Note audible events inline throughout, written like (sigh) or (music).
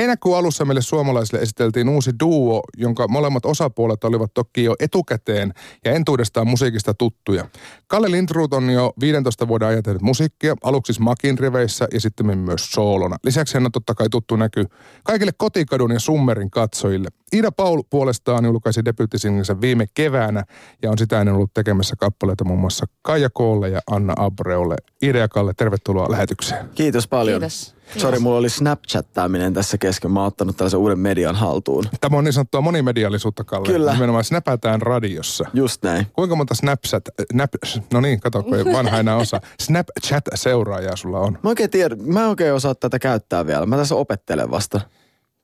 Heinäkuun alussa meille suomalaisille esiteltiin uusi duo, jonka molemmat osapuolet olivat toki jo etukäteen ja entuudestaan musiikista tuttuja. Kalle Lindruut on jo 15 vuoden ajan tehnyt musiikkia, aluksi Smakin riveissä ja sitten myös soolona. Lisäksi hän on totta kai tuttu näky kaikille kotikadun ja summerin katsojille. Ida Paul puolestaan julkaisi debyyttisinglinsä viime keväänä ja on sitä ennen ollut tekemässä kappaleita muun muassa Kaija Koolle ja Anna Abreolle. Ida ja Kalle, tervetuloa lähetykseen. Kiitos paljon. Kiitos. Sori, mulla oli Snapchattaaminen tässä kesken. Mä oon ottanut tällaisen uuden median haltuun. Tämä on niin sanottua monimediallisuutta, Kalle. Kyllä. Nimenomaan snäpätään radiossa. Just näin. Kuinka monta Snapchat, nap, no niin, kato, kun ei vanha enää osa. Snapchat-seuraajaa sulla on. Mä oikein tiedän, mä oikein osaa tätä käyttää vielä. Mä tässä opettelen vasta.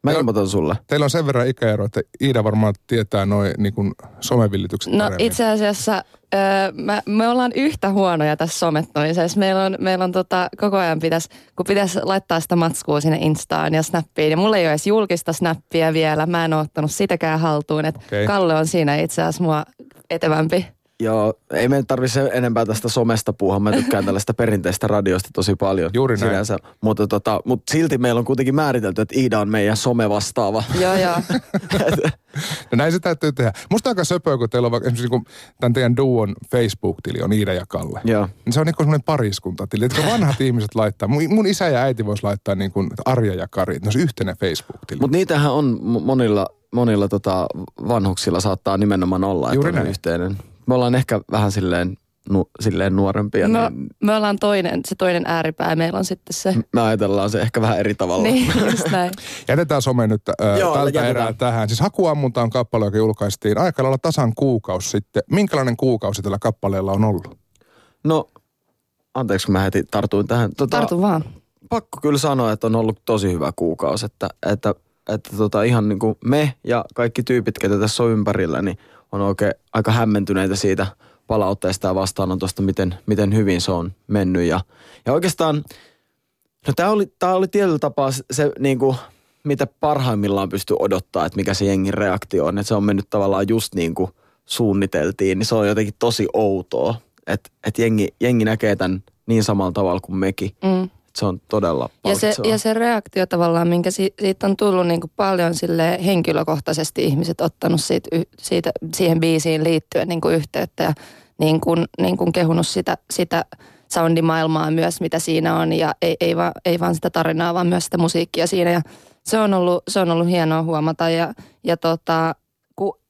Mä Joo. ilmoitan sulle. Teillä on sen verran ikäero, että Iida varmaan tietää noin niin kuin somevillitykset No paremmin. itse asiassa öö, mä, me ollaan yhtä huonoja tässä somettamisessa. Meillä on, meillä on tota, koko ajan pitäisi, kun pitäisi laittaa sitä matskua sinne Instaan ja Snappiin. Ja mulla ei ole edes julkista Snappia vielä. Mä en ole ottanut sitäkään haltuun. Et Okei. Kalle on siinä itse asiassa mua etevämpi. Joo, ei meidän tarvitse enempää tästä somesta puhua. Mä tykkään tällaista perinteistä radiosta tosi paljon. Juuri näin. Sinänsä. Mutta, tota, mutta silti meillä on kuitenkin määritelty, että Iida on meidän somevastaava. Joo, joo. (laughs) No näin se täytyy tehdä. Musta aika söpöä, kun teillä on vaikka esimerkiksi niin kuin tämän teidän duon Facebook-tili on Iida ja Kalle. Joo. Niin se on niin kuin semmoinen pariskuntatili. Että kun vanhat ihmiset laittaa, mun, mun isä ja äiti vois laittaa niin kuin Arja ja Kari, että ne olisi yhteinen Facebook-tili. Mutta niitähän on mo- monilla, monilla tota vanhuksilla saattaa nimenomaan olla, Juuri että on näin. yhteinen. Me ollaan ehkä vähän silleen, nu, silleen nuorempia, No, niin me ollaan toinen, se toinen ääripää. Meillä on sitten se. me ajatellaan se ehkä vähän eri tavalla. Niin, (laughs) just näin. Jätetään some nyt äh, Joo, tältä jätetään. erää tähän. Siis Hakuammunta on kappale, joka julkaistiin aika lailla tasan kuukausi sitten. Minkälainen kuukausi tällä kappaleella on ollut? No, anteeksi kun mä heti tartuin tähän. Tota, Tartu vaan. pakko kyllä sanoa, että on ollut tosi hyvä kuukausi. Että, että, että tota ihan niin kuin me ja kaikki tyypit, ketä tässä on ympärillä, niin on oikein aika hämmentyneitä siitä palautteesta ja vastaanotosta, miten, miten hyvin se on mennyt. Ja, ja oikeastaan, no tämä oli, tää oli tietyllä tapaa se, niin kuin, mitä parhaimmillaan pystyy odottaa, että mikä se jengin reaktio on. Että se on mennyt tavallaan just niin kuin suunniteltiin, niin se on jotenkin tosi outoa. Että et jengi, jengi näkee tämän niin samalla tavalla kuin mekin. Mm. Se on todella Ja se, ja se reaktio tavallaan, minkä si, siitä on tullut niin kuin paljon sille henkilökohtaisesti ihmiset ottanut siitä, siitä, siihen biisiin liittyen niin kuin yhteyttä ja niin kuin, niin kuin kehunut sitä, sitä soundimaailmaa myös, mitä siinä on. Ja ei, ei, vaan, ei vaan sitä tarinaa, vaan myös sitä musiikkia siinä. Ja se on ollut, se on ollut hienoa huomata. Ja, ja tota,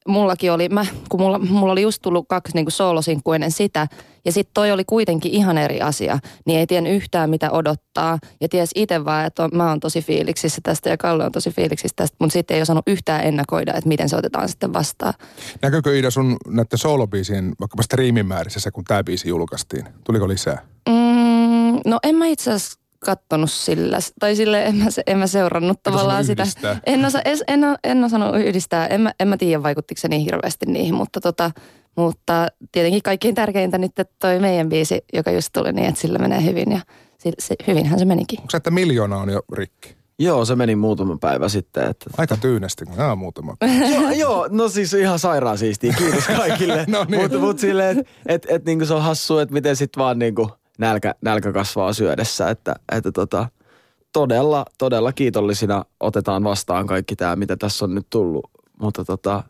mullakin oli, mä, kun mulla, mulla oli just tullut kaksi niin soolosinkku ennen sitä, ja sitten toi oli kuitenkin ihan eri asia, niin ei tiennyt yhtään mitä odottaa, ja ties itse vaan, että on, mä oon tosi fiiliksissä tästä, ja Kalle on tosi fiiliksissä tästä, mutta sitten ei osannut yhtään ennakoida, että miten se otetaan sitten vastaan. Näkyykö Iida sun näiden soolobiisien vaikkapa striimimäärissä se, kun tämä biisi julkaistiin? Tuliko lisää? Mm, no en mä itse asiassa kattonut sillä, tai sille en mä, en mä seurannut tavallaan sitä. yhdistää. En, osa, en, en, en osannut yhdistää, en mä, en mä tiedä vaikuttiko se niin hirveästi niihin, mutta, tota, mutta tietenkin kaikkein tärkeintä nyt että toi meidän biisi, joka just tuli, niin että sillä menee hyvin ja se, se, hyvinhän se menikin. Onko se, että miljoona on jo rikki? Joo, se meni muutama päivä sitten. Että... Aika tyynesti, kun nämä on muutama. (laughs) joo, joo, no siis ihan sairaan siistiä. Kiitos kaikille. (laughs) No niin. Mutta mut silleen, että et, et, niinku se on hassu, että miten sit vaan niinku nälkä, nälkä kasvaa syödessä. Että, että tota, todella, todella kiitollisina otetaan vastaan kaikki tämä, mitä tässä on nyt tullut. Mutta tota,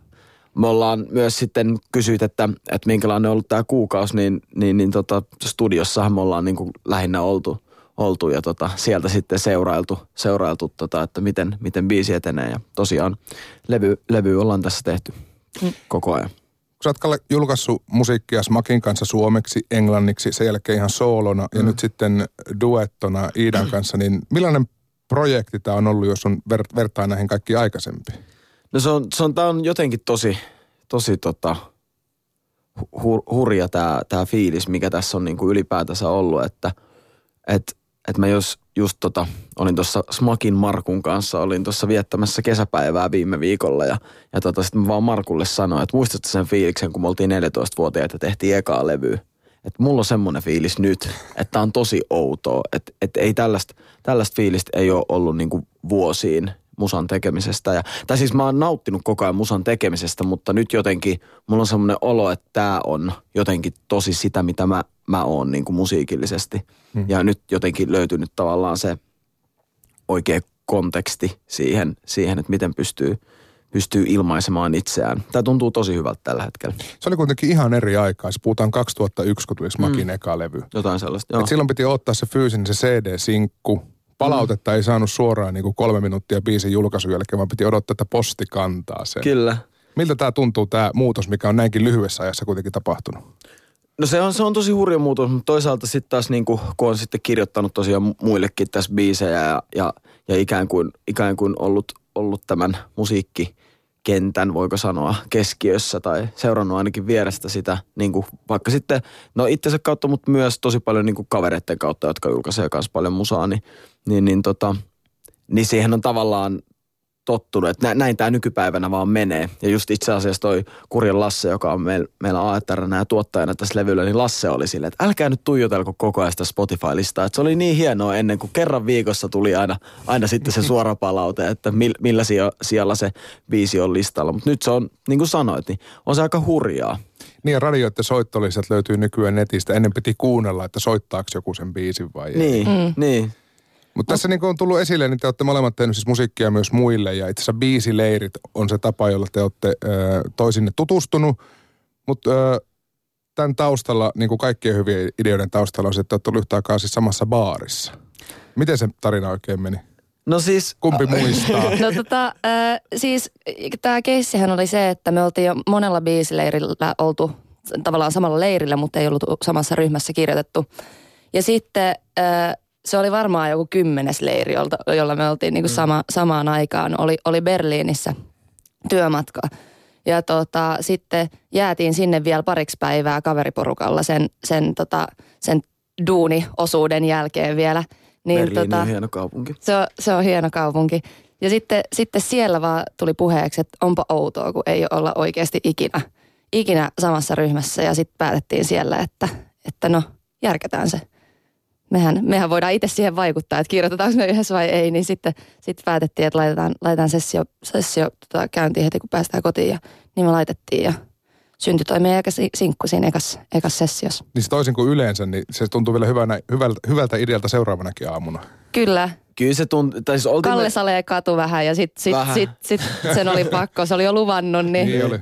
me ollaan myös sitten kysyt, että, että minkälainen on ollut tämä kuukausi, niin, niin, niin tota, studiossahan me ollaan niin kuin lähinnä oltu, oltu ja tota, sieltä sitten seurailtu, seurailtu tota, että miten, miten biisi etenee. Ja tosiaan levy, levy ollaan tässä tehty koko ajan. Kun sä oot julkaissut musiikkia Smakin kanssa suomeksi, englanniksi, sen jälkeen ihan soolona ja nyt sitten duettona Iidan kanssa, niin millainen projekti tämä on ollut, jos on ver- vertaa näihin kaikkiin aikaisempiin? No se on, se on, tää on jotenkin tosi, tosi tota, hu, hurja tämä tää fiilis, mikä tässä on niinku ylipäätänsä ollut, että et, et mä jos just tota, olin tuossa Smakin Markun kanssa, olin tuossa viettämässä kesäpäivää viime viikolla ja, ja tota, sitten mä vaan Markulle sanoin, että muistatko sen fiiliksen, kun me oltiin 14-vuotiaita ja tehtiin ekaa levyä. Että mulla on semmoinen fiilis nyt, että on tosi outoa, että et ei tällaista, tällaista fiilistä ei ole ollut niinku vuosiin musan tekemisestä. Ja, tai siis mä oon nauttinut koko ajan musan tekemisestä, mutta nyt jotenkin mulla on semmoinen olo, että tää on jotenkin tosi sitä, mitä mä, mä oon niin kuin musiikillisesti. Hmm. Ja nyt jotenkin löytynyt tavallaan se oikea konteksti siihen, siihen että miten pystyy, pystyy ilmaisemaan itseään. Tämä tuntuu tosi hyvältä tällä hetkellä. Se oli kuitenkin ihan eri aikaa. Se puhutaan 2001, kun tuli Smakin mm. eka levy. Jotain sellaista, joo. Et silloin piti ottaa se fyysinen se CD-sinkku. Palautetta mm. ei saanut suoraan niin kuin kolme minuuttia biisin julkaisun jälkeen, vaan piti odottaa, että posti kantaa sen. Kyllä. Miltä tämä tuntuu, tämä muutos, mikä on näinkin lyhyessä ajassa kuitenkin tapahtunut? No se on, se on tosi hurja muutos, mutta toisaalta sitten taas niin kuin, kun on sitten kirjoittanut tosiaan muillekin tässä biisejä ja, ja, ja ikään, kuin, ikään kuin ollut, ollut tämän musiikkikentän, voiko sanoa, keskiössä tai seurannut ainakin vierestä sitä, niin kuin vaikka sitten, no itsensä kautta, mutta myös tosi paljon niin kuin kavereiden kautta, jotka julkaisee myös paljon musaa, niin, niin, niin, tota, niin siihen on tavallaan tottunut, että näin tämä nykypäivänä vaan menee. Ja just itse asiassa toi Kurjan Lasse, joka on meil, meillä AETR ja tuottajana tässä levyllä, niin Lasse oli silleen, että älkää nyt tuijotelko koko ajan sitä Spotify-listaa. Että se oli niin hienoa ennen kuin kerran viikossa tuli aina, aina sitten se suora (laughs) palaute, että millä siellä se biisi on listalla. Mutta nyt se on, niin kuin sanoit, niin on se aika hurjaa. Niin ja radioiden soittolisat löytyy nykyään netistä. Ennen piti kuunnella, että soittaako joku sen biisin vai ei. Niin, mm. niin. Mutta tässä niin on tullut esille, niin te olette molemmat tehneet siis musiikkia myös muille ja itse asiassa biisileirit on se tapa, jolla te olette ö, toisinne tutustunut. Mutta tämän taustalla, niin kuin kaikkien hyvien ideoiden taustalla on se, että olette olleet yhtä aikaa siis samassa baarissa. Miten se tarina oikein meni? No siis... Kumpi muistaa? (laughs) no tota, äh, siis tämä keissihän oli se, että me oltiin jo monella biisileirillä oltu tavallaan samalla leirillä, mutta ei ollut samassa ryhmässä kirjoitettu. Ja sitten äh, se oli varmaan joku kymmenes leiri, jolla me oltiin niin kuin mm. sama, samaan aikaan. Oli, oli Berliinissä työmatka. Ja tota, sitten jäätiin sinne vielä pariksi päivää kaveriporukalla sen, sen, tota, sen duuni-osuuden jälkeen vielä. Niin, Berliini tota, on hieno kaupunki. Se on, se on hieno kaupunki. Ja sitten, sitten siellä vaan tuli puheeksi, että onpa outoa, kun ei olla oikeasti ikinä, ikinä samassa ryhmässä. Ja sitten päätettiin siellä, että, että no, järketään se mehän, mehän voidaan itse siihen vaikuttaa, että kirjoitetaanko me yhdessä vai ei, niin sitten, sitten päätettiin, että laitetaan, laitetaan sessio, sessio tota, käyntiin heti, kun päästään kotiin ja niin me laitettiin ja syntyi toi meidän eka sinkku siinä ekas, ekas sessiossa. Niin se toisin kuin yleensä, niin se tuntuu vielä hyvänä, hyvältä, hyvältä idealta seuraavanakin aamuna. Kyllä. Kyllä se tuntui, tai siis Kalle me... Salee katu vähän ja sitten sit, sit, sit, sit sen oli pakko, se oli jo luvannut. Niin, niin oli.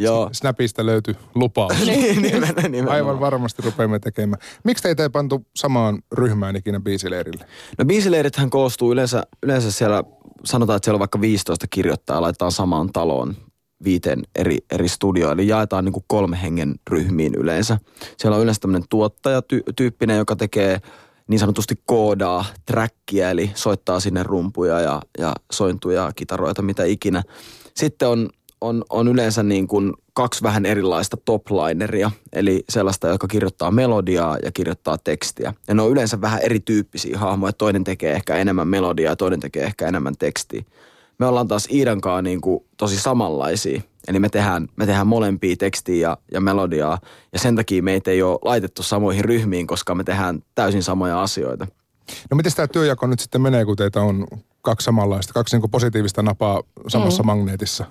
Joo. Snapista löytyi lupaus. (laughs) niin, nimenomaan. Aivan varmasti rupeamme tekemään. Miksi teitä ei pantu samaan ryhmään ikinä biisileirille? No biisileirithän koostuu yleensä, yleensä siellä, sanotaan, että siellä on vaikka 15 kirjoittajaa, laitetaan samaan taloon viiteen eri, eri studioon, eli jaetaan niin kuin kolme hengen ryhmiin yleensä. Siellä on yleensä tämmöinen tuottajatyyppinen, joka tekee niin sanotusti koodaa trackia, eli soittaa sinne rumpuja ja, ja sointuja, kitaroita, mitä ikinä. Sitten on on, on yleensä niin kuin kaksi vähän erilaista toplineria, eli sellaista, joka kirjoittaa melodiaa ja kirjoittaa tekstiä. Ja ne on yleensä vähän erityyppisiä hahmoja, toinen tekee ehkä enemmän melodiaa ja toinen tekee ehkä enemmän tekstiä. Me ollaan taas Iidankaan niin kuin tosi samanlaisia, eli me tehdään, me tehdään molempia tekstiä ja, ja melodiaa, ja sen takia meitä ei ole laitettu samoihin ryhmiin, koska me tehdään täysin samoja asioita. No miten tämä työjako nyt sitten menee, kun teitä on kaksi samanlaista, kaksi niin positiivista napaa samassa mm. magneetissa?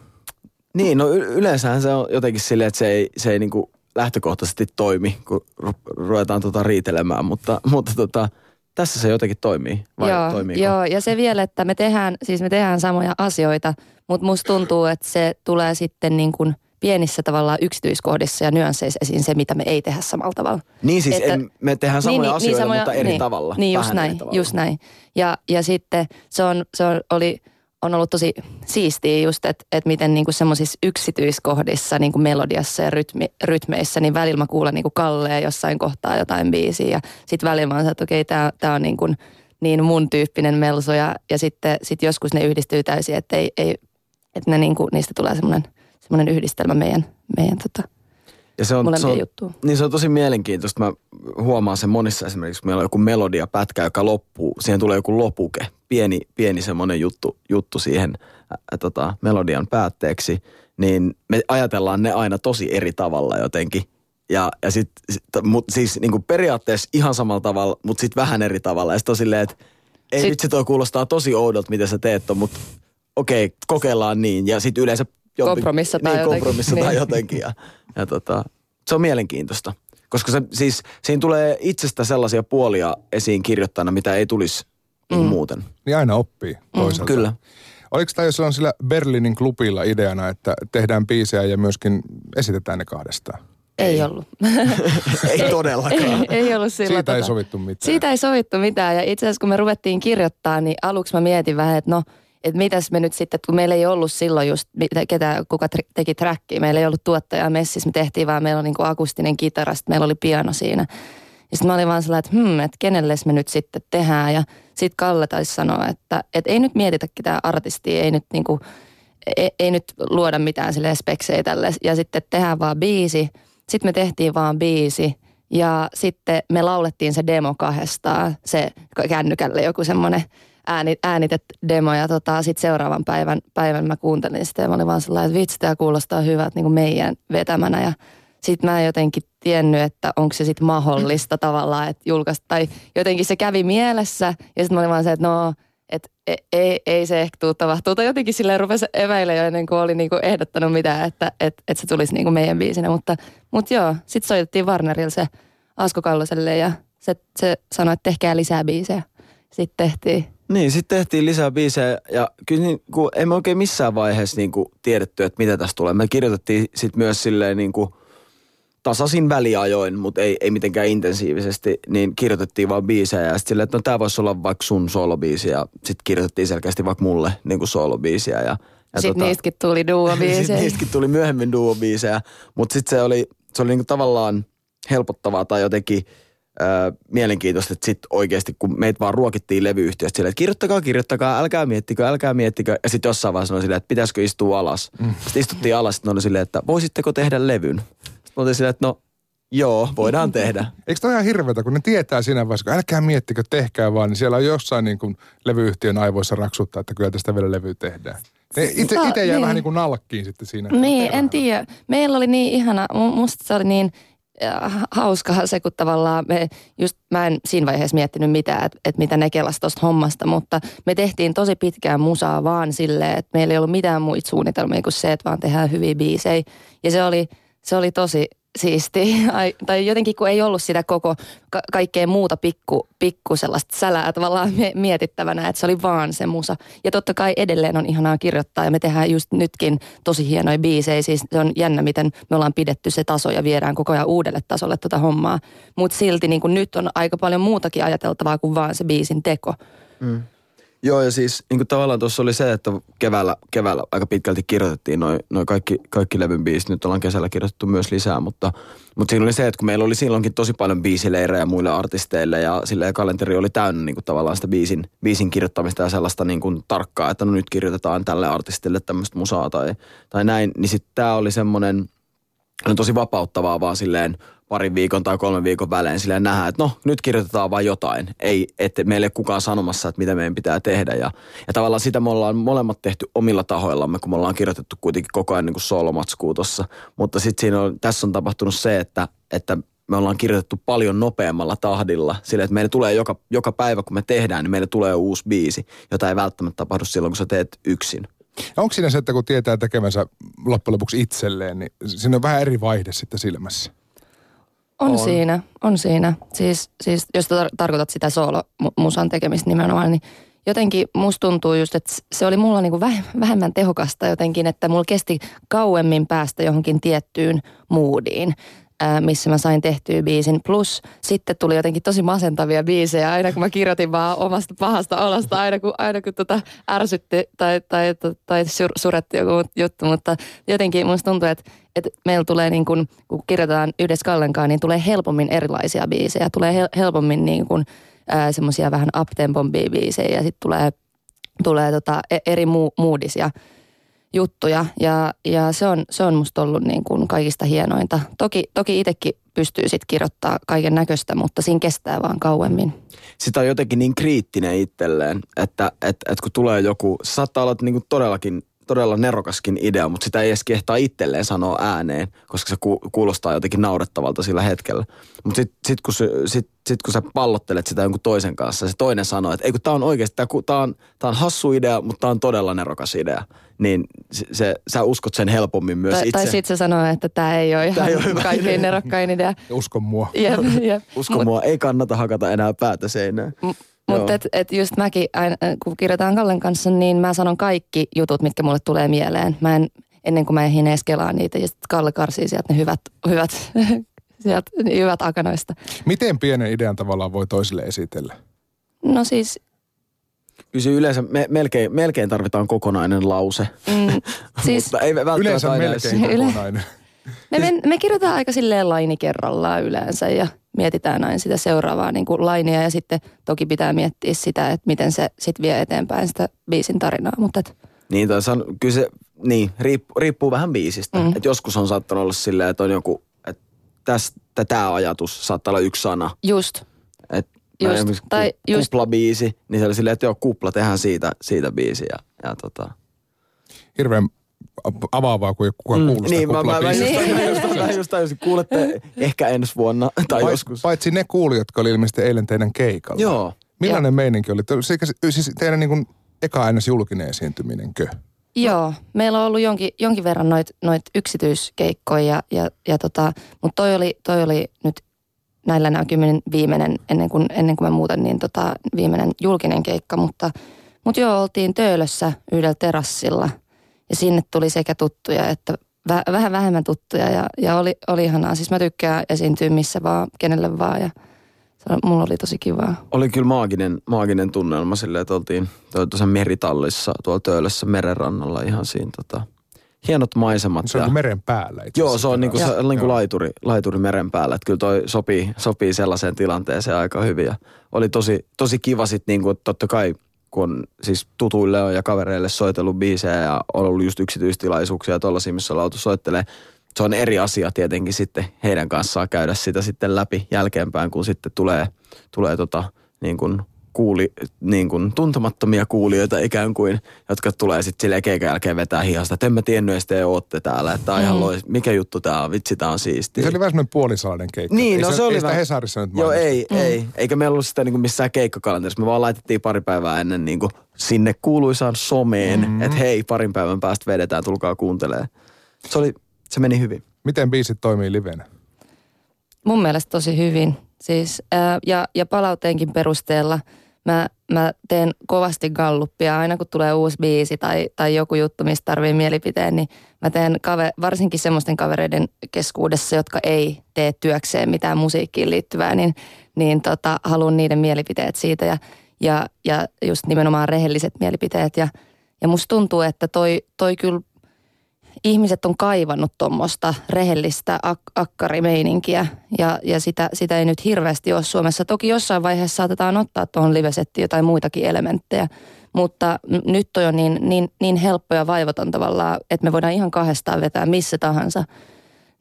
Niin, no yleensä se on jotenkin silleen, että se ei, se ei niinku lähtökohtaisesti toimi, kun ruvetaan tota riitelemään, mutta, mutta tota, tässä se jotenkin toimii. Vai joo, toimiiko? joo, ja se vielä, että me tehdään, siis me tehdään samoja asioita, mutta musta tuntuu, että se tulee sitten niin kuin pienissä tavallaan yksityiskohdissa ja nyansseissa esiin se, mitä me ei tehdä samalla tavalla. Niin siis että, en, me tehdään samoja niin, niin asioita, niin, samoja, mutta eri niin, tavalla. Niin, just näin, just näin. Ja, ja sitten se, on, se on, oli on ollut tosi siistiä just, että et miten niinku semmoisissa yksityiskohdissa niinku melodiassa ja rytmi, rytmeissä, niin välillä mä kuulen niinku Kalleen jossain kohtaa jotain biisiä. Ja sitten välillä mä oon että okei, okay, tää on niinku niin mun tyyppinen melso ja, ja sitten sit joskus ne yhdistyy täysin, että ei, ei, että ne niinku, niistä tulee semmoinen semmoinen yhdistelmä meidän, meidän tota, ja se on, se on. Niin se on tosi mielenkiintoista. Mä huomaan sen monissa esimerkiksi, kun meillä on joku melodia pätkä, joka loppuu. Siihen tulee joku lopuke, pieni, pieni semmoinen juttu, juttu siihen ä, tota, melodian päätteeksi. Niin me ajatellaan ne aina tosi eri tavalla jotenkin. Ja, ja sit, sit mut, siis niin kuin periaatteessa ihan samalla tavalla, mutta sitten vähän eri tavalla. Ja sitten on silleen, että ei sit... vitsi toi kuulostaa tosi oudolta, mitä sä teet mutta okei, kokeillaan niin. Ja sitten yleensä kompromissataan niin, jotenkin. Kompromissataan niin. jotenkin. Ja, ja tota, se on mielenkiintoista. Koska se, siis, siinä tulee itsestä sellaisia puolia esiin kirjoittajana, mitä ei tulisi mm. muuten. Niin aina oppii toiselta. Mm. Kyllä. Oliko tämä jos on sillä Berliinin klubilla ideana, että tehdään biisejä ja myöskin esitetään ne kahdestaan? Ei ollut. (laughs) (laughs) ei todellakaan. Ei, ei ollut sillä Siitä ei tota- sovittu mitään. Siitä ei sovittu mitään ja itse asiassa kun me ruvettiin kirjoittaa, niin aluksi mä mietin vähän, että no, että mitäs me nyt sitten, kun meillä ei ollut silloin just, ketä, kuka teki trackia, meillä ei ollut tuottajaa messissä, me tehtiin vaan, meillä oli niinku akustinen kitara, sitten meillä oli piano siinä. Ja sitten mä olin vaan sellainen, että hmm, että kenelles me nyt sitten tehdään. Ja sitten Kalle taisi sanoa, että, että ei nyt mietitä ketään artistia, ei nyt niinku, ei, ei nyt luoda mitään sille speksejä tälle. Ja sitten tehdään vaan biisi. Sitten me tehtiin vaan biisi. Ja sitten me laulettiin se demo kahdestaan, se kännykälle joku semmoinen ääni, äänitet demo. Ja tota, sitten seuraavan päivän, päivän mä kuuntelin sitä ja mä olin vaan sellainen, että vitsi, tämä kuulostaa hyvältä niin kuin meidän vetämänä. Ja sitten mä en jotenkin tiennyt, että onko se sitten mahdollista tavallaan, että julkaista. Tai jotenkin se kävi mielessä ja sitten mä olin vaan se, että no, että ei, ei, ei se ehkä tule tapahtuu. Tai jotenkin silleen rupesi eväillä jo ennen kuin oli niinku ehdottanut mitään, että et, et se tulisi niinku meidän biisinä. Mutta, mutta joo, sitten soitettiin Warnerille se Asko Kalloselle ja se, se sanoi, että tehkää lisää biisejä. Sitten tehtiin. Niin, sitten tehtiin lisää biisejä ja kyllä niin, kun emme oikein missään vaiheessa niin kuin tiedetty, että mitä tästä tulee. Me kirjoitettiin sitten myös silleen niin kuin tasaisin väliajoin, mutta ei, ei mitenkään intensiivisesti, niin kirjoitettiin vaan biisejä ja sitten silleen, että no tämä voisi olla vaikka sun soolobiisi ja sitten kirjoitettiin selkeästi vaikka mulle niin kuin soolobiisiä. Ja, ja Sitten niistäkin tuli duo-biisejä. (laughs) sitten niistäkin tuli myöhemmin duo-biisejä, mutta sitten se oli, se oli niin kuin tavallaan helpottavaa tai jotenkin mielenkiintoista, että sitten oikeasti kun meitä vaan ruokittiin levyyhtiöstä silleen, että kirjoittakaa, kirjoittakaa, älkää miettikö, älkää miettikö. Ja sitten jossain vaiheessa oli silleen, että pitäisikö istua alas. Mm. Sitten istuttiin alas, sitten oli silleen, että voisitteko tehdä levyn? Sitten oltiin silleen, että no joo, voidaan tehdä. Eikö toi ihan hirveätä, kun ne tietää siinä vaiheessa, kun älkää miettikö, tehkää vaan, niin siellä on jossain niin kuin levyyhtiön aivoissa raksuttaa, että kyllä tästä vielä levy tehdään. Ne itse, itse jää niin. vähän niin kuin nalkkiin sitten siinä. Niin, en tiedä. Meillä oli niin ihana, mu- musta se oli niin äh, hauska se, kun tavallaan me, just mä en siinä vaiheessa miettinyt mitään, että et mitä ne kelas tosta hommasta, mutta me tehtiin tosi pitkään musaa vaan silleen, että meillä ei ollut mitään muita suunnitelmia kuin se, että vaan tehdään hyviä biisejä. Ja se oli, se oli tosi siisti. (laughs) Ai, tai jotenkin kun ei ollut sitä koko ka- kaikkea muuta pikku, pikku sellaista sälää tavallaan mie- mietittävänä, että se oli vaan se musa. Ja totta kai edelleen on ihanaa kirjoittaa ja me tehdään just nytkin tosi hienoja biisejä. Siis se on jännä, miten me ollaan pidetty se taso ja viedään koko ajan uudelle tasolle tota hommaa. Mutta silti niin kuin nyt on aika paljon muutakin ajateltavaa kuin vaan se biisin teko. Joo, ja siis niin kuin tavallaan tuossa oli se, että keväällä, keväällä aika pitkälti kirjoitettiin noin noi kaikki, kaikki levyn biisit. Nyt ollaan kesällä kirjoitettu myös lisää, mutta, mutta siinä oli se, että kun meillä oli silloinkin tosi paljon biisileirejä muille artisteille ja silleen kalenteri oli täynnä niin kuin tavallaan sitä biisin, biisin kirjoittamista ja sellaista niin kuin tarkkaa, että no nyt kirjoitetaan tälle artistille tämmöistä musaa tai, tai näin. Niin sitten tämä oli semmoinen, on tosi vapauttavaa vaan silleen parin viikon tai kolmen viikon välein silleen nähdä, että no nyt kirjoitetaan vain jotain. Ei, että meille ei kukaan sanomassa, että mitä meidän pitää tehdä. Ja, ja tavallaan sitä me ollaan molemmat tehty omilla tahoillamme, kun me ollaan kirjoitettu kuitenkin koko ajan niin solomatskuu tossa. Mutta sitten siinä on, tässä on tapahtunut se, että, että me ollaan kirjoitettu paljon nopeammalla tahdilla. Sille, että meille tulee joka, joka päivä, kun me tehdään, niin meille tulee uusi biisi, jota ei välttämättä tapahdu silloin, kun sä teet yksin. Ja onko siinä se, että kun tietää tekemänsä loppujen lopuksi itselleen, niin siinä on vähän eri vaihde sitten silmässä? On, On. siinä, on siinä. Siis, siis jos tar- tarkoitat sitä soolo-musan tekemistä nimenomaan, niin jotenkin musta tuntuu just, että se oli mulla niinku väh- vähemmän tehokasta jotenkin, että mulla kesti kauemmin päästä johonkin tiettyyn moodiin ää, missä mä sain tehtyä biisin. Plus sitten tuli jotenkin tosi masentavia biisejä aina kun mä kirjoitin vaan omasta pahasta olosta, aina kun, aina kun tota ärsytti tai, tai, tai, tai sur, suretti joku juttu. Mutta jotenkin musta tuntuu, että, että meillä tulee niin kuin, kun kirjoitetaan yhdessä Kallenkaan, niin tulee helpommin erilaisia biisejä. Tulee hel, helpommin niin kuin, ää, semmoisia vähän up-tempon biisejä ja sitten tulee, tulee tota e- eri mu, moodisia juttuja ja, ja se, on, se on musta ollut niin kuin kaikista hienointa. Toki, toki itsekin pystyy sitten kirjoittaa kaiken näköistä, mutta siinä kestää vaan kauemmin. sitä on jotenkin niin kriittinen itselleen, että et, et kun tulee joku, saattaa olla niinku todellakin todella nerokaskin idea, mutta sitä ei edes kehtaa itselleen sanoa ääneen, koska se ku, kuulostaa jotenkin naurettavalta sillä hetkellä. Mutta sitten sit kun, se- sit, sit kun sä pallottelet sitä jonkun toisen kanssa, se toinen sanoo, että ei kun tää on oikeasti, tää, ku- tää, on, tää on hassu idea, mutta tää on todella nerokas idea. Niin se, se, sä uskot sen helpommin myös Tai, itse. tai sitten se sanoo, että tämä ei ole ihan ei ole kaikkein idea. nerokkain idea. Usko mua. Jep, jep. Usko Mut- mua, ei kannata hakata enää päätä seinään. M- Mutta et, et just mäkin, aina, kun kirjoitan Kallen kanssa, niin mä sanon kaikki jutut, mitkä mulle tulee mieleen. Mä en, ennen kuin mä ehdin edes kelaa niitä, ja sitten Kalle karsii sieltä ne hyvät, hyvät, (laughs) sieltä, hyvät akanoista. Miten pienen idean tavallaan voi toisille esitellä? No siis Kyllä se yleensä me, melkein, melkein tarvitaan kokonainen lause. Mm, (laughs) siis Mutta ei välttämättä Yleensä aina melkein kokonainen. (laughs) me, me, me kirjoitetaan aika silleen laini kerrallaan yleensä ja mietitään aina sitä seuraavaa niin kuin lainia ja sitten toki pitää miettiä sitä, että miten se sitten vie eteenpäin sitä biisin tarinaa. Mutta et, Niin, tai san, kyllä se, niin, riippuu, riippuu vähän biisistä. Mm. Et joskus on saattanut olla silleen, että on joku, että tästä tämä ajatus saattaa olla yksi sana. just, Et Just, esimerkiksi tai ku- just- kuplabiisi, niin se oli silleen, että joo, kupla, tehdään siitä, siitä biisi. Ja, ja tota. Hirveän avaavaa, kun ei kukaan kuullut sitä niin, mä, mä, mä, just, mä, just, mä just tajusin, kuulette ehkä ensi vuonna tai Pait- joskus. Paitsi ne kuulijat, jotka oli ilmeisesti eilen teidän keikalla. Joo. Millainen meininki oli? Siis, siis teidän niin kuin eka aina julkinen esiintyminenkö? Joo, meillä on ollut jonkin, jonkin verran noit, noit yksityiskeikkoja, ja, ja, ja tota, mutta toi oli, toi oli nyt näillä näkymin viimeinen, ennen kuin, ennen kuin mä muutan, niin tota, viimeinen julkinen keikka, mutta, mutta joo, oltiin Töölössä yhdellä terassilla, ja sinne tuli sekä tuttuja että väh, vähän vähemmän tuttuja, ja, ja oli, oli ihanaa. Siis mä tykkään esiintyä missä vaan, kenelle vaan, ja se, on- mulla oli tosi kivaa. Oli kyllä maaginen, maaginen tunnelma silleen, että oltiin tuossa meritallissa tuolla Töölössä merenrannalla ihan siinä tota, hienot maisemat. Se on ja- kuin meren päällä itse Joo, se on niinku, se, terassi. niinku laituri, laituri meren päällä. Että kyllä toi sopii, sopii sellaiseen tilanteeseen aika hyvin. Ja oli tosi, tosi kiva sitten niinku, että totta kai kun siis tutuille ja kavereille soitellut biisejä ja on ollut just yksityistilaisuuksia ja missä oltu soittelee. Se on eri asia tietenkin sitten heidän kanssaan käydä sitä sitten läpi jälkeenpäin, kun sitten tulee, tulee tota, niin kuin kuuli, niin kuin tuntemattomia kuulijoita ikään kuin, jotka tulee sitten silleen keikan jälkeen vetää hihasta, että en mä tiennyt edes te ootte täällä, että on ihan Mm. lois, mikä juttu tää on, vitsi tää on siistiä. Se oli vähän semmoinen puolisalainen keikka. Niin, ei no se oli ei sitä vähän- Hesarissa nyt Joo, ei, ei. Eikä meillä ollut sitä niin missään keikkakalenterissa. Me vaan laitettiin pari päivää ennen niin kuin sinne kuuluisaan someen, mm. että hei, parin päivän päästä vedetään, tulkaa kuuntelee. Se, oli, se meni hyvin. Miten biisit toimii livenä? Mun mielestä tosi hyvin. Siis, ää, ja, ja palauteenkin perusteella mä, mä teen kovasti galluppia. Aina kun tulee uusi biisi tai, tai joku juttu, mistä tarvii mielipiteen, niin mä teen kave, varsinkin semmoisten kavereiden keskuudessa, jotka ei tee työkseen mitään musiikkiin liittyvää, niin, niin tota, haluan niiden mielipiteet siitä ja, ja, ja just nimenomaan rehelliset mielipiteet. Ja, ja musta tuntuu, että toi, toi kyllä ihmiset on kaivannut tuommoista rehellistä ak- akkarimeininkiä ja, ja sitä, sitä ei nyt hirveästi ole Suomessa. Toki jossain vaiheessa saatetaan ottaa tuohon livesettiin jotain muitakin elementtejä, mutta nyt toi on niin, niin, niin helppo ja vaivaton tavallaan, että me voidaan ihan kahdestaan vetää missä tahansa.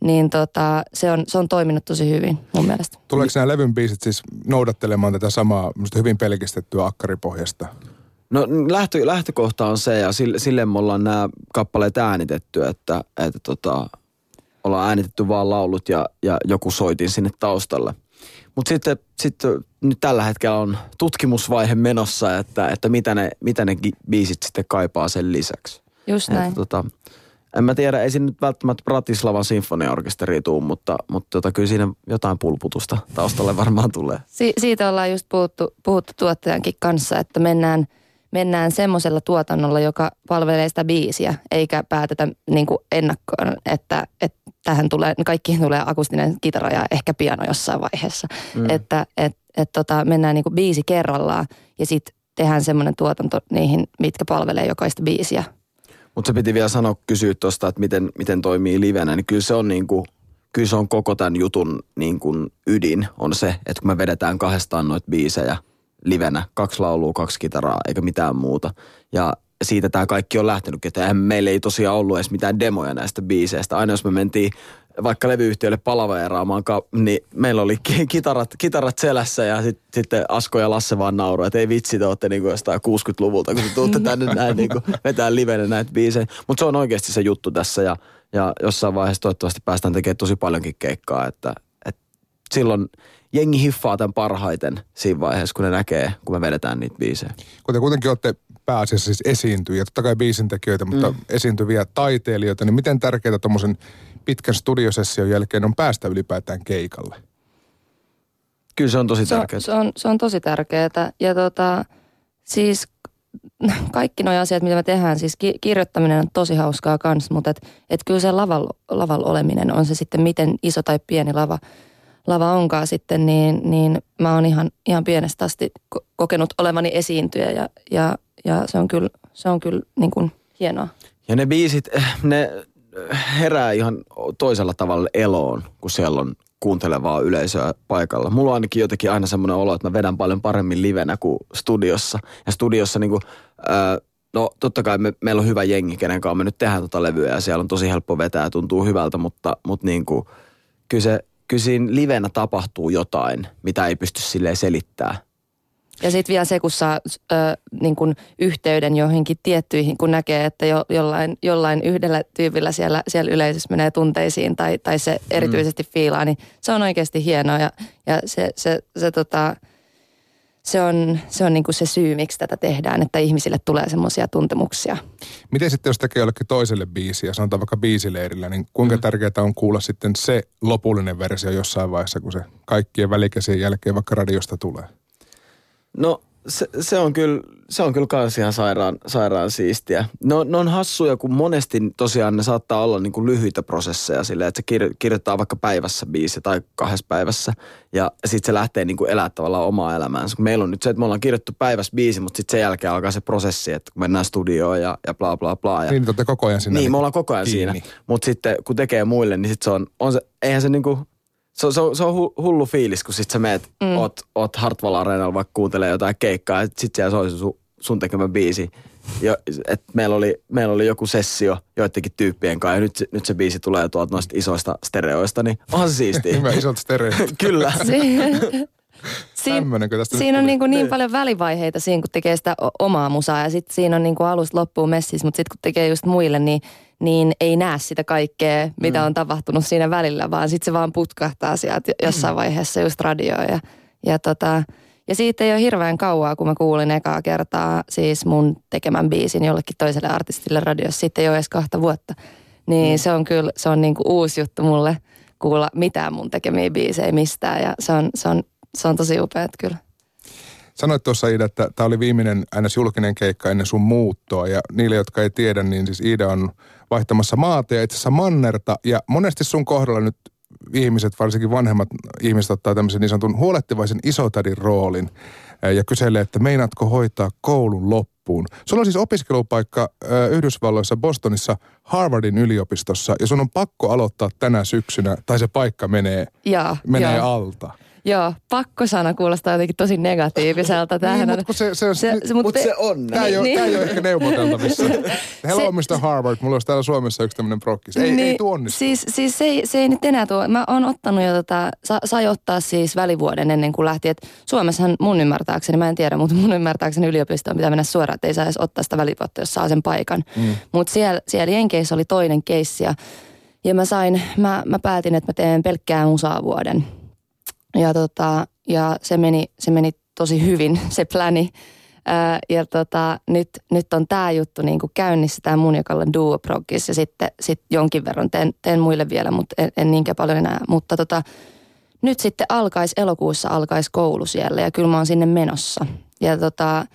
Niin tota, se, on, se on toiminut tosi hyvin mun mielestä. Tuleeko nämä levyn biisit siis noudattelemaan tätä samaa hyvin pelkistettyä akkaripohjasta? No lähtö, lähtökohta on se ja sille, sille me ollaan nämä kappaleet äänitetty, että, että tota, ollaan äänitetty vaan laulut ja, ja joku soitin sinne taustalle. Mutta sitten, sitten nyt tällä hetkellä on tutkimusvaihe menossa, että, että mitä, ne, mitä ne biisit sitten kaipaa sen lisäksi. Just näin. Että, tota, en mä tiedä, ei siinä nyt välttämättä Bratislavan sinfoniaorkesteri tuu, mutta, mutta tota, kyllä siinä jotain pulputusta taustalle varmaan tulee. Si- siitä ollaan just puhuttu, puhuttu tuottajankin kanssa, että mennään, mennään semmoisella tuotannolla, joka palvelee sitä biisiä, eikä päätetä niin kuin ennakkoon, että, että tähän tulee, kaikkiin tulee akustinen kitara ja ehkä piano jossain vaiheessa. Mm. Että et, et tota, mennään niin kuin biisi kerrallaan ja sitten tehdään semmoinen tuotanto niihin, mitkä palvelee jokaista biisiä. Mutta se piti vielä sanoa, kysyä tuosta, että miten, miten toimii livenä, niin kyllä se on niinku, kyllä se on koko tämän jutun niin kuin ydin on se, että kun me vedetään kahdestaan noita biisejä livenä, kaksi laulua, kaksi kitaraa, eikä mitään muuta. Ja siitä tämä kaikki on lähtenyt, että meillä ei tosiaan ollut edes mitään demoja näistä biiseistä. Aina jos me mentiin vaikka levyyhtiölle palaveeraamaan, niin meillä oli ki- kitarat, kitarat selässä ja sit, sitten Asko ja Lasse vaan nauroi, että ei vitsi, te olette niinku jostain 60-luvulta, kun te tuutte tänne näin niinku vetää livenä näitä biisejä. Mutta se on oikeasti se juttu tässä ja, ja jossain vaiheessa toivottavasti päästään tekemään tosi paljonkin keikkaa, että, että silloin jengi hiffaa tämän parhaiten siinä vaiheessa, kun ne näkee, kun me vedetään niitä biisejä. Kun te kuitenkin olette pääasiassa siis esiintyjiä, totta kai biisintekijöitä, mutta mm. esiintyviä taiteilijoita, niin miten tärkeää tuommoisen pitkän studiosession jälkeen on päästä ylipäätään keikalle? Kyllä se on tosi Se on, tärkeää. se, on, se on tosi tärkeää. Ja tota, siis kaikki nuo asiat, mitä me tehdään, siis ki- kirjoittaminen on tosi hauskaa kans, mutta et, et kyllä se lavalla, lavalla oleminen on se sitten miten iso tai pieni lava, lava onkaan sitten, niin, niin mä oon ihan, ihan pienestä asti ko- kokenut olevani esiintyjä ja, ja, ja se on kyllä, se on kyllä niin kuin hienoa. Ja ne biisit, eh, ne herää ihan toisella tavalla eloon, kun siellä on kuuntelevaa yleisöä paikalla. Mulla on ainakin jotenkin aina semmoinen olo, että mä vedän paljon paremmin livenä kuin studiossa. Ja studiossa niinku, ää, no totta kai me, meillä on hyvä jengi, kenen kanssa me nyt tehdään tota levyä ja siellä on tosi helppo vetää ja tuntuu hyvältä, mutta, mutta niinku, kyllä, se, kyllä siinä livenä tapahtuu jotain, mitä ei pysty silleen selittämään. Ja sitten vielä se, kun saa ö, niin kun yhteyden johonkin tiettyihin, kun näkee, että jo, jollain, jollain yhdellä tyypillä siellä, siellä yleisössä menee tunteisiin tai, tai se erityisesti mm. fiilaa, niin se on oikeasti hienoa ja, ja se, se, se, tota, se on, se, on niin kuin se syy, miksi tätä tehdään, että ihmisille tulee semmoisia tuntemuksia. Miten sitten, jos tekee jollekin toiselle biisiä, sanotaan vaikka biisileirillä, niin kuinka mm. tärkeää on kuulla sitten se lopullinen versio jossain vaiheessa, kun se kaikkien välikäsien jälkeen vaikka radiosta tulee? No se, se on kyllä, se on kyllä kans ihan sairaan, sairaan siistiä. No, ne on hassuja, kun monesti tosiaan ne saattaa olla niin kuin lyhyitä prosesseja silleen, että se kir, kirjoittaa vaikka päivässä biisi tai kahdessa päivässä ja sitten se lähtee niin kuin elää tavallaan omaa elämäänsä. Kun meillä on nyt se, että me ollaan kirjoittu päivässä biisi, mutta sitten sen jälkeen alkaa se prosessi, että kun mennään studioon ja, ja bla bla bla. Ja, Niin, te olette koko ajan siinä. niin, me ollaan koko ajan kiinni. siinä. Mutta sitten kun tekee muille, niin sit se on, on se, eihän se niinku, se, on- se, on, se on hu- hullu fiilis, kun sit sä meet, mm. oot, oot Hartwall Areenalla vaikka kuuntelee jotain keikkaa, ja sit siellä soi se sun, sun tekemä biisi. Jo, et meillä, oli, meillä oli joku sessio joidenkin tyyppien kanssa, ja nyt, se- nyt se biisi tulee tuolta noista isoista stereoista, niin onhan se siistiä. Hyvä, isot stereot. (laughs) Kyllä. (laughs) Siin, tästä siinä on tuli? niin, kuin niin paljon välivaiheita siinä, kun tekee sitä omaa musaa ja sitten siinä on niin kuin alusta loppuun messissä, mutta sitten kun tekee just muille, niin, niin ei näe sitä kaikkea, mitä on tapahtunut siinä välillä, vaan sitten se vaan putkahtaa sieltä jossain vaiheessa just radioon ja, ja tota, ja siitä ei ole hirveän kauaa, kun mä kuulin ekaa kertaa siis mun tekemän biisin jollekin toiselle artistille radiossa. Sitten ei ole edes kahta vuotta. Niin mm. se on kyllä, se on niinku uusi juttu mulle kuulla mitään mun tekemiä biisejä mistään. Ja se on, se on, se on tosi upeat kyllä. Sanoit tuossa Iida, että tämä oli viimeinen ns. julkinen keikka ennen sun muuttoa. Ja niille, jotka ei tiedä, niin siis Iida on vaihtamassa maata ja itse asiassa mannerta. Ja monesti sun kohdalla nyt ihmiset, varsinkin vanhemmat ihmiset, ottaa tämmöisen niin sanotun huolettivaisen isotädin roolin ja kyselee, että meinaatko hoitaa koulun loppuun. Sulla on siis opiskelupaikka Yhdysvalloissa Bostonissa Harvardin yliopistossa ja sun on pakko aloittaa tänä syksynä, tai se paikka menee, Joo, menee joo. alta. Joo, pakkosana kuulostaa jotenkin tosi negatiiviselta. Tämähän niin, mutta se, se, on, se, se, Mutta se on Tämä ei, Niin, ole, niin. tää ei ole ehkä neuvoteltavissa. (laughs) Hello, Se- Mr. Harvard. Mulla olisi täällä Suomessa yksi tämmöinen prokkis. Ei, ei tuo onnistu. Siis, siis se, ei, se ei nyt enää tuo. Mä oon ottanut jo tota, sa, sai ottaa siis välivuoden ennen kuin lähti. Et Suomessahan mun ymmärtääkseni, mä en tiedä, mutta mun ymmärtääkseni yliopistoon pitää mennä suoraan, että ei saa edes ottaa sitä välivuotta, jos saa sen paikan. Mm. Mutta siellä, siellä Jenkeissä oli toinen keissi ja, ja mä sain, mä, mä päätin, että mä teen pelkkää musaa vuoden. Ja, tota, ja se, meni, se meni tosi hyvin, (laughs) se pläni. Ää, ja tota, nyt, nyt on tämä juttu niin kuin käynnissä, tämä mun joka on duo ja sitten sit jonkin verran teen, teen muille vielä, mutta en, en niinkään paljon enää. Mutta tota, nyt sitten alkaisi, elokuussa alkaisi koulu siellä ja kyllä mä oon sinne menossa. Ja tota,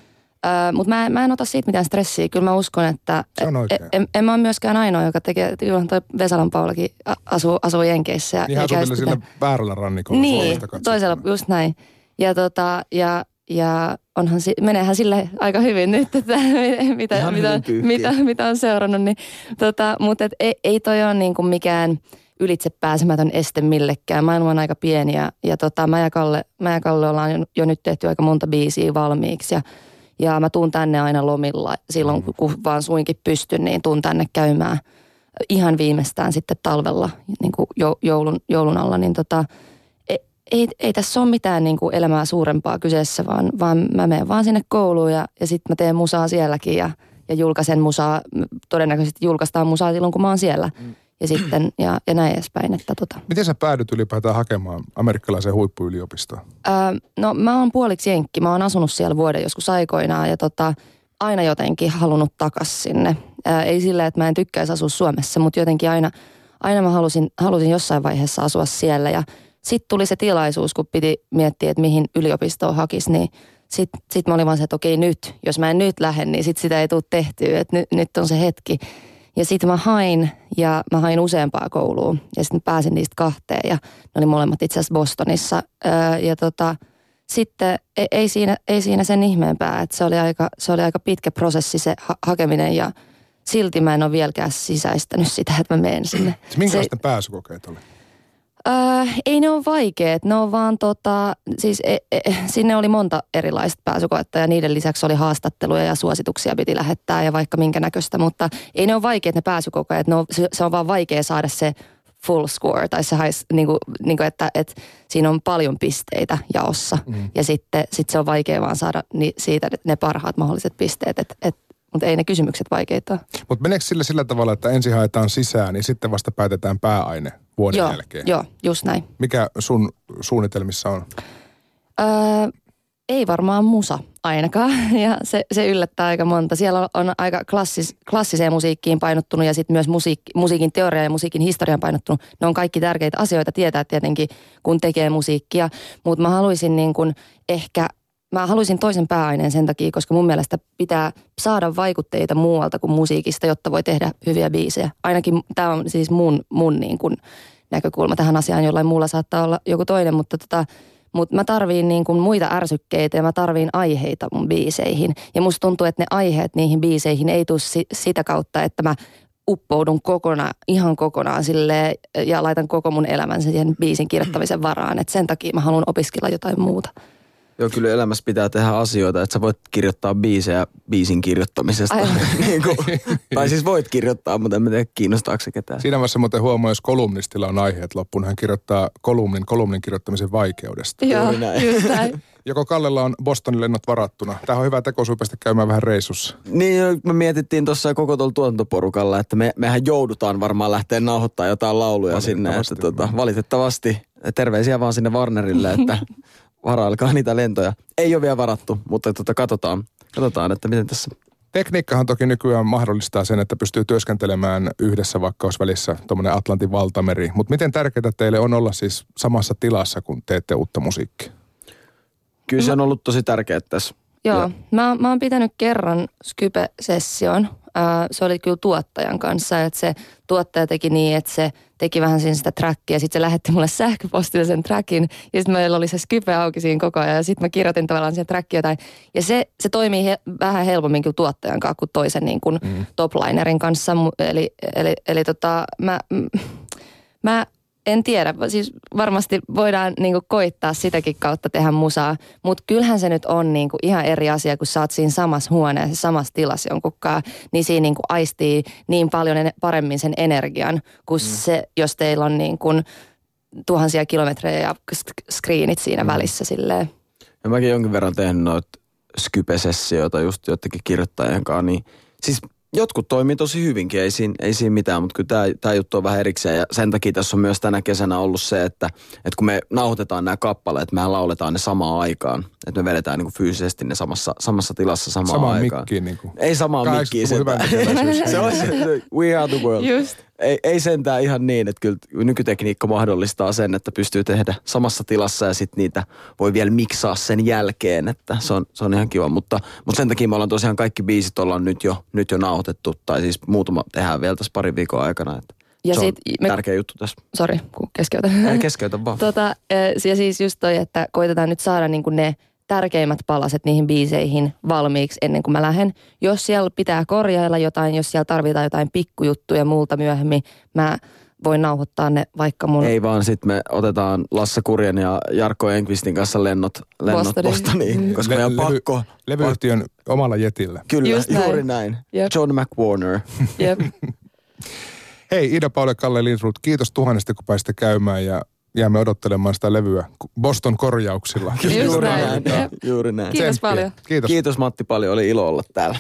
mutta mä, en- mä en ota siitä mitään stressiä. Kyllä mä uskon, että Se on oikein. en, en mä ole myöskään ainoa, joka tekee, kyllä toi Vesalan Paulakin asuu, asuu Jenkeissä. Ja, Niin hän asuu vielä sillä väärällä rannikolla niin, toisella just näin. Ja, tota, ja, ja onhan, si- meneehän sille aika hyvin nyt, että (laughs) mitä, Ihan mitä, mitä, mitä on seurannut. Niin, tota, mutta et ei, ei toi ole niin kuin mikään ylitse pääsemätön este millekään. Maailma on aika pieni ja, ja tota, mä, ja Kalle, mä ja Kalle ollaan jo, jo nyt tehty aika monta biisiä valmiiksi. Ja, ja mä tuun tänne aina lomilla silloin, kun, kun vaan suinkin pystyn, niin tuun tänne käymään ihan viimeistään sitten talvella niin kuin jou- joulun, joulun alla. Niin tota, ei, ei, ei tässä ole mitään niin kuin elämää suurempaa kyseessä, vaan, vaan mä menen vaan sinne kouluun ja, ja sitten mä teen musaa sielläkin ja, ja julkaisen musaa. Todennäköisesti julkaistaan musaa silloin, kun mä oon siellä. Mm. Ja sitten, ja, ja näin edespäin, että tota. Miten sä päädyt ylipäätään hakemaan amerikkalaiseen huippuyliopistoon? Öö, no mä oon puoliksi jenkki. Mä oon asunut siellä vuoden joskus aikoinaan ja tota, aina jotenkin halunnut takas sinne. Öö, ei silleen, että mä en tykkäisi asua Suomessa, mutta jotenkin aina, aina mä halusin, halusin jossain vaiheessa asua siellä ja sitten tuli se tilaisuus, kun piti miettiä, että mihin yliopistoon hakisi, niin sitten sit mä olin vaan se, että okei nyt, jos mä en nyt lähde, niin sit sitä ei tule tehtyä, että nyt, nyt on se hetki. Ja sitten mä hain ja mä hain useampaa kouluun ja sitten pääsin niistä kahteen ja ne oli molemmat itse asiassa Bostonissa. Öö, ja tota, sitten ei, ei, siinä, ei siinä sen ihmeempää, että se oli aika, se oli aika pitkä prosessi se ha- hakeminen ja silti mä en ole vieläkään sisäistänyt sitä, että mä menen sinne. Minkälaista pääsykokeet oli? Öö, ei ne ole vaikeet, ne on vaan tota, siis e, e, sinne oli monta erilaista pääsykoetta ja niiden lisäksi oli haastatteluja ja suosituksia piti lähettää ja vaikka minkä näköistä, mutta ei ne ole vaikeet ne pääsykokeet, ne on, se on vaan vaikea saada se full score tai se hais, niin kuin, niin kuin, että, että siinä on paljon pisteitä jaossa. Mm. ja sitten sit se on vaikea vaan saada ni, siitä ne parhaat mahdolliset pisteet, että, että mutta ei ne kysymykset vaikeita Mutta meneekö sille sillä tavalla, että ensin haetaan sisään, niin sitten vasta päätetään pääaine vuoden joo, jälkeen? Joo, just näin. Mikä sun suunnitelmissa on? Öö, ei varmaan musa ainakaan, (laughs) ja se, se yllättää aika monta. Siellä on aika klassis, klassiseen musiikkiin painottunut ja sitten myös musiikki, musiikin teoria ja musiikin historian painottunut. Ne on kaikki tärkeitä asioita tietää tietenkin, kun tekee musiikkia, mutta mä haluaisin niin kun ehkä mä haluaisin toisen pääaineen sen takia, koska mun mielestä pitää saada vaikutteita muualta kuin musiikista, jotta voi tehdä hyviä biisejä. Ainakin tämä on siis mun, mun niin kuin näkökulma tähän asiaan, jollain muulla saattaa olla joku toinen, mutta tota, mutta mä tarviin niin kuin muita ärsykkeitä ja mä tarviin aiheita mun biiseihin. Ja musta tuntuu, että ne aiheet niihin biiseihin ei tule si- sitä kautta, että mä uppoudun kokonaan, ihan kokonaan sille ja laitan koko mun elämän siihen biisin kirjoittamisen varaan. Et sen takia mä haluan opiskella jotain muuta. Joo, kyllä elämässä pitää tehdä asioita, että sä voit kirjoittaa biisejä biisin kirjoittamisesta. (laughs) niin kuin, tai siis voit kirjoittaa, mutta en tiedä kiinnostaako se ketään. Siinä vaiheessa muuten huomaa, jos kolumnistilla on aiheet loppuun, hän kirjoittaa kolumnin kolumnin kirjoittamisen vaikeudesta. Joo, just näin. (laughs) Joko Kallella on Bostonin lennot varattuna? Tämä on hyvä teko päästä käymään vähän reissussa. Niin, me mietittiin tuossa koko tuolla tuotantoporukalla, että me, mehän joudutaan varmaan lähteä nauhoittamaan jotain lauluja sinne. Että tota, valitettavasti terveisiä vaan sinne Warnerille, että (laughs) varailkaa niitä lentoja. Ei ole vielä varattu, mutta tota, katsotaan, katsotaan, että miten tässä Tekniikkahan toki nykyään mahdollistaa sen, että pystyy työskentelemään yhdessä, vaikka olisi välissä tuommoinen Atlantin valtameri. Mutta miten tärkeää teille on olla siis samassa tilassa, kun teette uutta musiikkia? Kyllä se on ollut tosi tärkeää tässä. Joo, ja. mä, mä oon pitänyt kerran Skype-session se oli kyllä tuottajan kanssa, että se tuottaja teki niin, että se teki vähän siinä sitä trackia. Sitten se lähetti mulle sähköpostille sen trackin ja sitten meillä oli se Skype auki siinä koko ajan ja sitten mä kirjoitin tavallaan siihen trackia jotain. Ja se, se toimii he, vähän helpommin kyllä tuottajan kanssa kuin toisen niin kuin mm. toplinerin kanssa. Eli, eli, eli tota, mä, mä en tiedä, siis varmasti voidaan niinku koittaa sitäkin kautta tehdä musaa, mutta kyllähän se nyt on niinku ihan eri asia, kun sä oot siinä samassa huoneessa, samassa tilassa jonkunkaan, niin siinä niinku aistii niin paljon paremmin sen energian, kuin mm. se, jos teillä on niinku tuhansia kilometrejä ja screenit siinä mm. välissä silleen. Ja mäkin jonkin verran tehnyt noita Skype-sessioita just jotenkin kirjoittajien kanssa, niin siis Jotkut toimii tosi hyvinkin, ei siinä, ei siinä mitään, mutta kyllä tämä, tämä juttu on vähän erikseen. Ja sen takia tässä on myös tänä kesänä ollut se, että, että kun me nauhoitetaan nämä kappaleet, mehän lauletaan ne samaan aikaan. Että me vedetään niin kuin fyysisesti ne samassa, samassa tilassa samaan Sama aikaan. mikkiin. Niin kuin. Ei samaan mikkiin. (laughs) se on se, (laughs) we are the world. Just ei, ei sentään ihan niin, että kyllä nykytekniikka mahdollistaa sen, että pystyy tehdä samassa tilassa ja sitten niitä voi vielä miksaa sen jälkeen, että se on, se on ihan kiva. Mutta, mutta sen takia me ollaan tosiaan kaikki biisit ollaan nyt jo, nyt jo nauhoitettu, tai siis muutama tehdään vielä tässä parin viikon aikana. Että ja se sit on me, tärkeä juttu tässä. Sori, kun keskeytän. Ei keskeytä vaan. (laughs) Tota, ja siis just toi, että koitetaan nyt saada niin kuin ne tärkeimmät palaset niihin biiseihin valmiiksi ennen kuin mä lähden. Jos siellä pitää korjailla jotain, jos siellä tarvitaan jotain pikkujuttuja multa myöhemmin, mä voin nauhoittaa ne vaikka mun... Ei vaan, sitten me otetaan Lassa Kurjen ja Jarkko Enqvistin kanssa lennot, lennot Bostoniin, Bostoniin koska Le- meidän levy, pakko... Levyyhtiön omalla jetillä. Kyllä, Just juuri näin. näin. Yep. John McWarner. Yep. (laughs) Hei Ida Paule Kalle Linsrud, kiitos tuhannesta kun pääsitte käymään ja jäämme odottelemaan sitä levyä Boston korjauksilla. Juuri näin. Juuri näin. Kiitos paljon. Kiitos. Kiitos Matti paljon, oli ilo olla täällä.